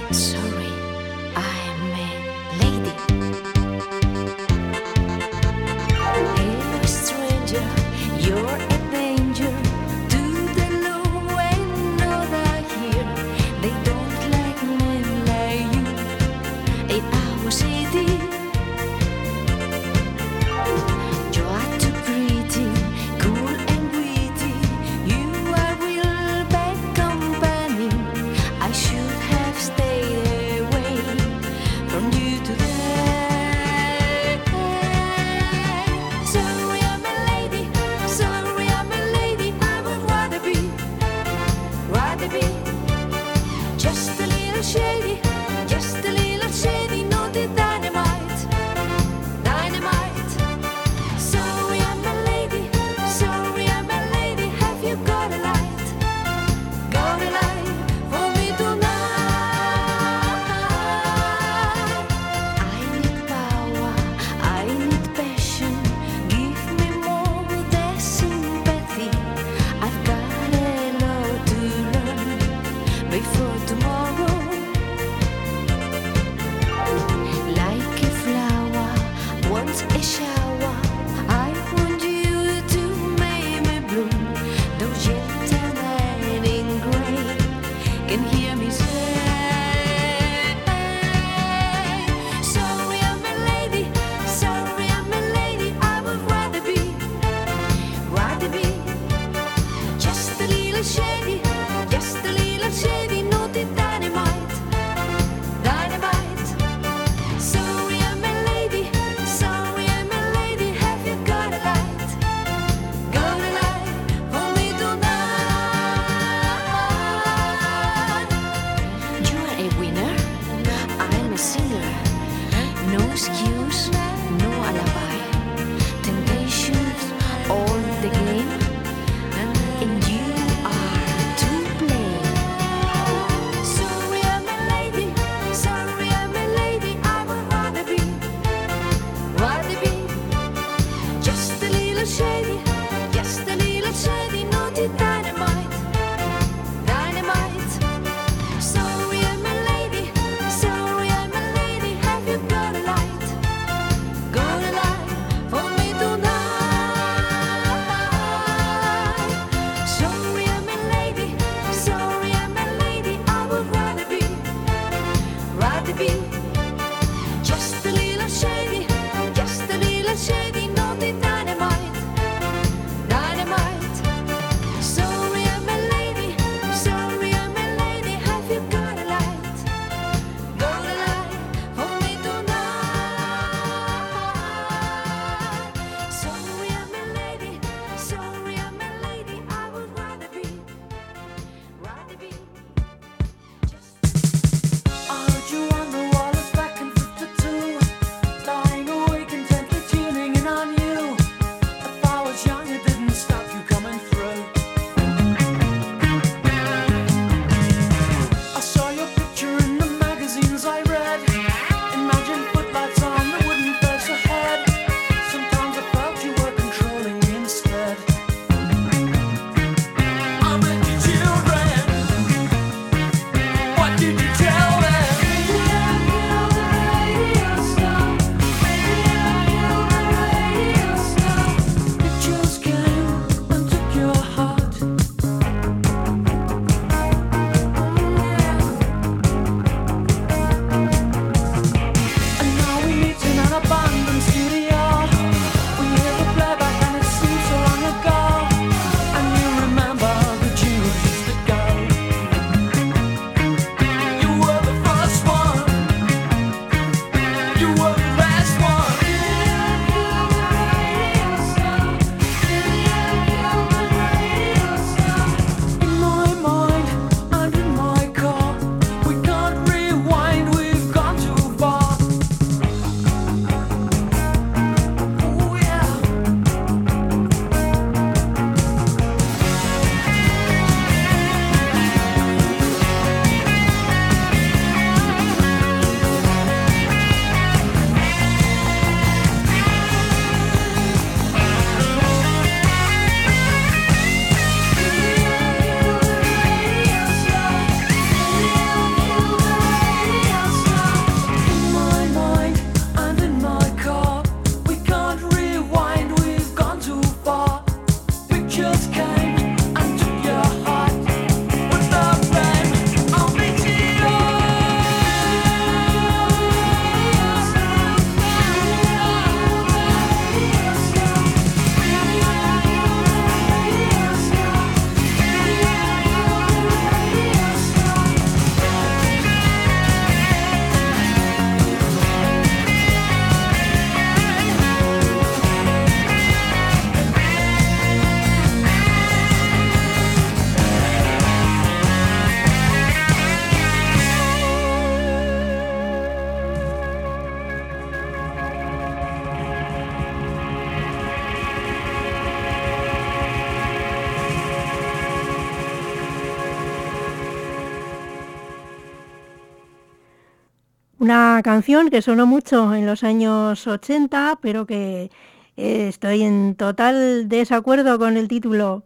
Canción que sonó mucho en los años 80, pero que eh, estoy en total desacuerdo con el título.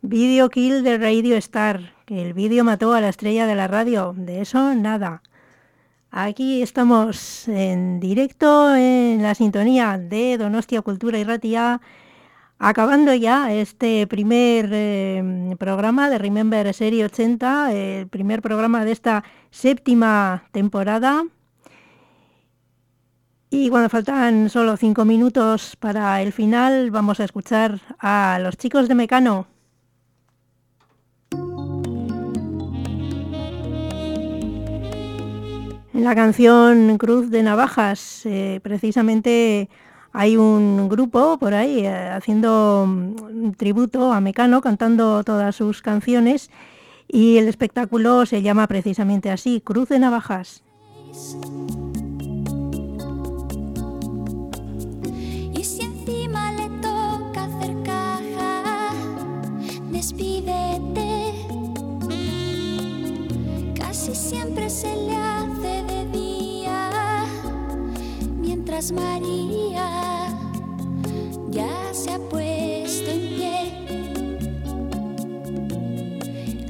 Video Kill de Radio Star, que el vídeo mató a la estrella de la radio. De eso nada. Aquí estamos en directo en la sintonía de Donostia Cultura y Ratia, acabando ya este primer eh, programa de Remember Serie 80, el primer programa de esta séptima temporada. Y cuando faltan solo cinco minutos para el final, vamos a escuchar a los chicos de Mecano. En la canción Cruz de Navajas, eh, precisamente hay un grupo por ahí eh, haciendo un tributo a Mecano, cantando todas sus canciones y el espectáculo se llama precisamente así, Cruz de Navajas. Se le hace de día, mientras María ya se ha puesto en pie.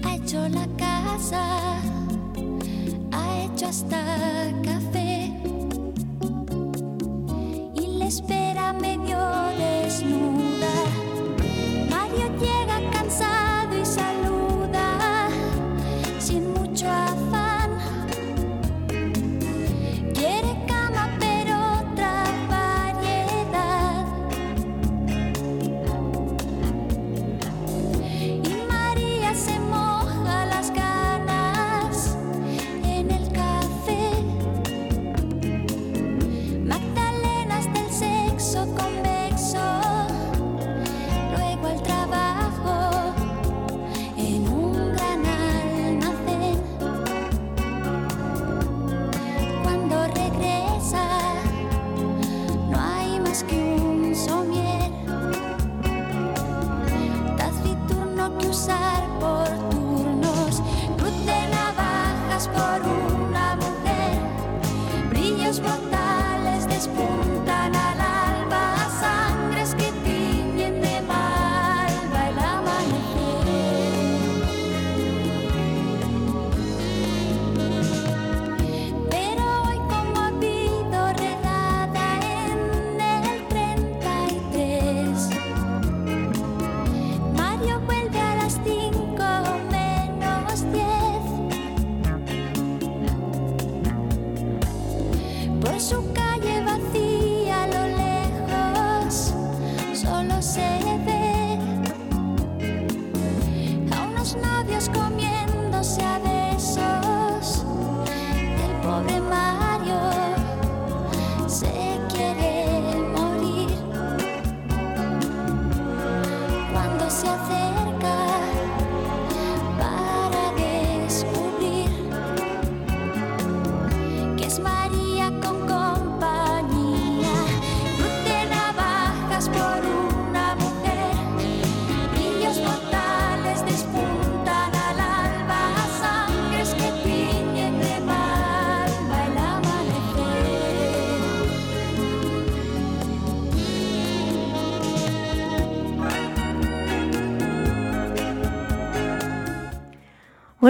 Ha hecho la casa, ha hecho hasta café y le espera medio desnuda.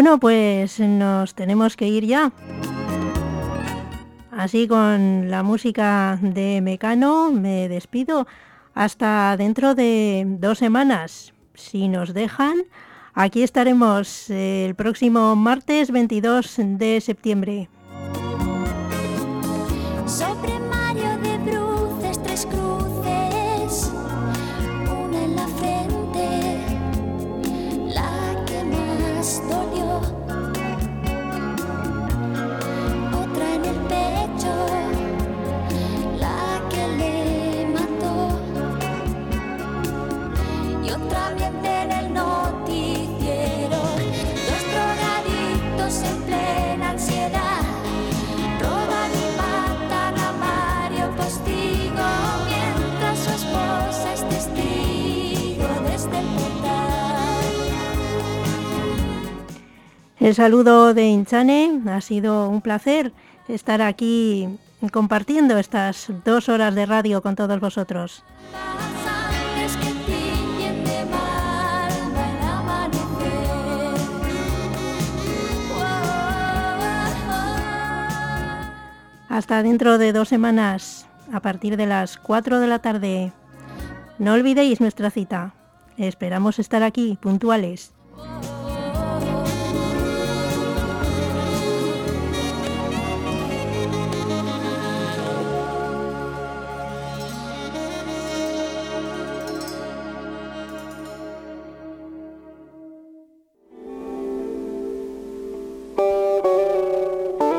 Bueno, pues nos tenemos que ir ya. Así con la música de Mecano me despido hasta dentro de dos semanas. Si nos dejan, aquí estaremos el próximo martes 22 de septiembre. El saludo de Inchane, ha sido un placer estar aquí compartiendo estas dos horas de radio con todos vosotros. Hasta dentro de dos semanas, a partir de las 4 de la tarde. No olvidéis nuestra cita. Esperamos estar aquí, puntuales.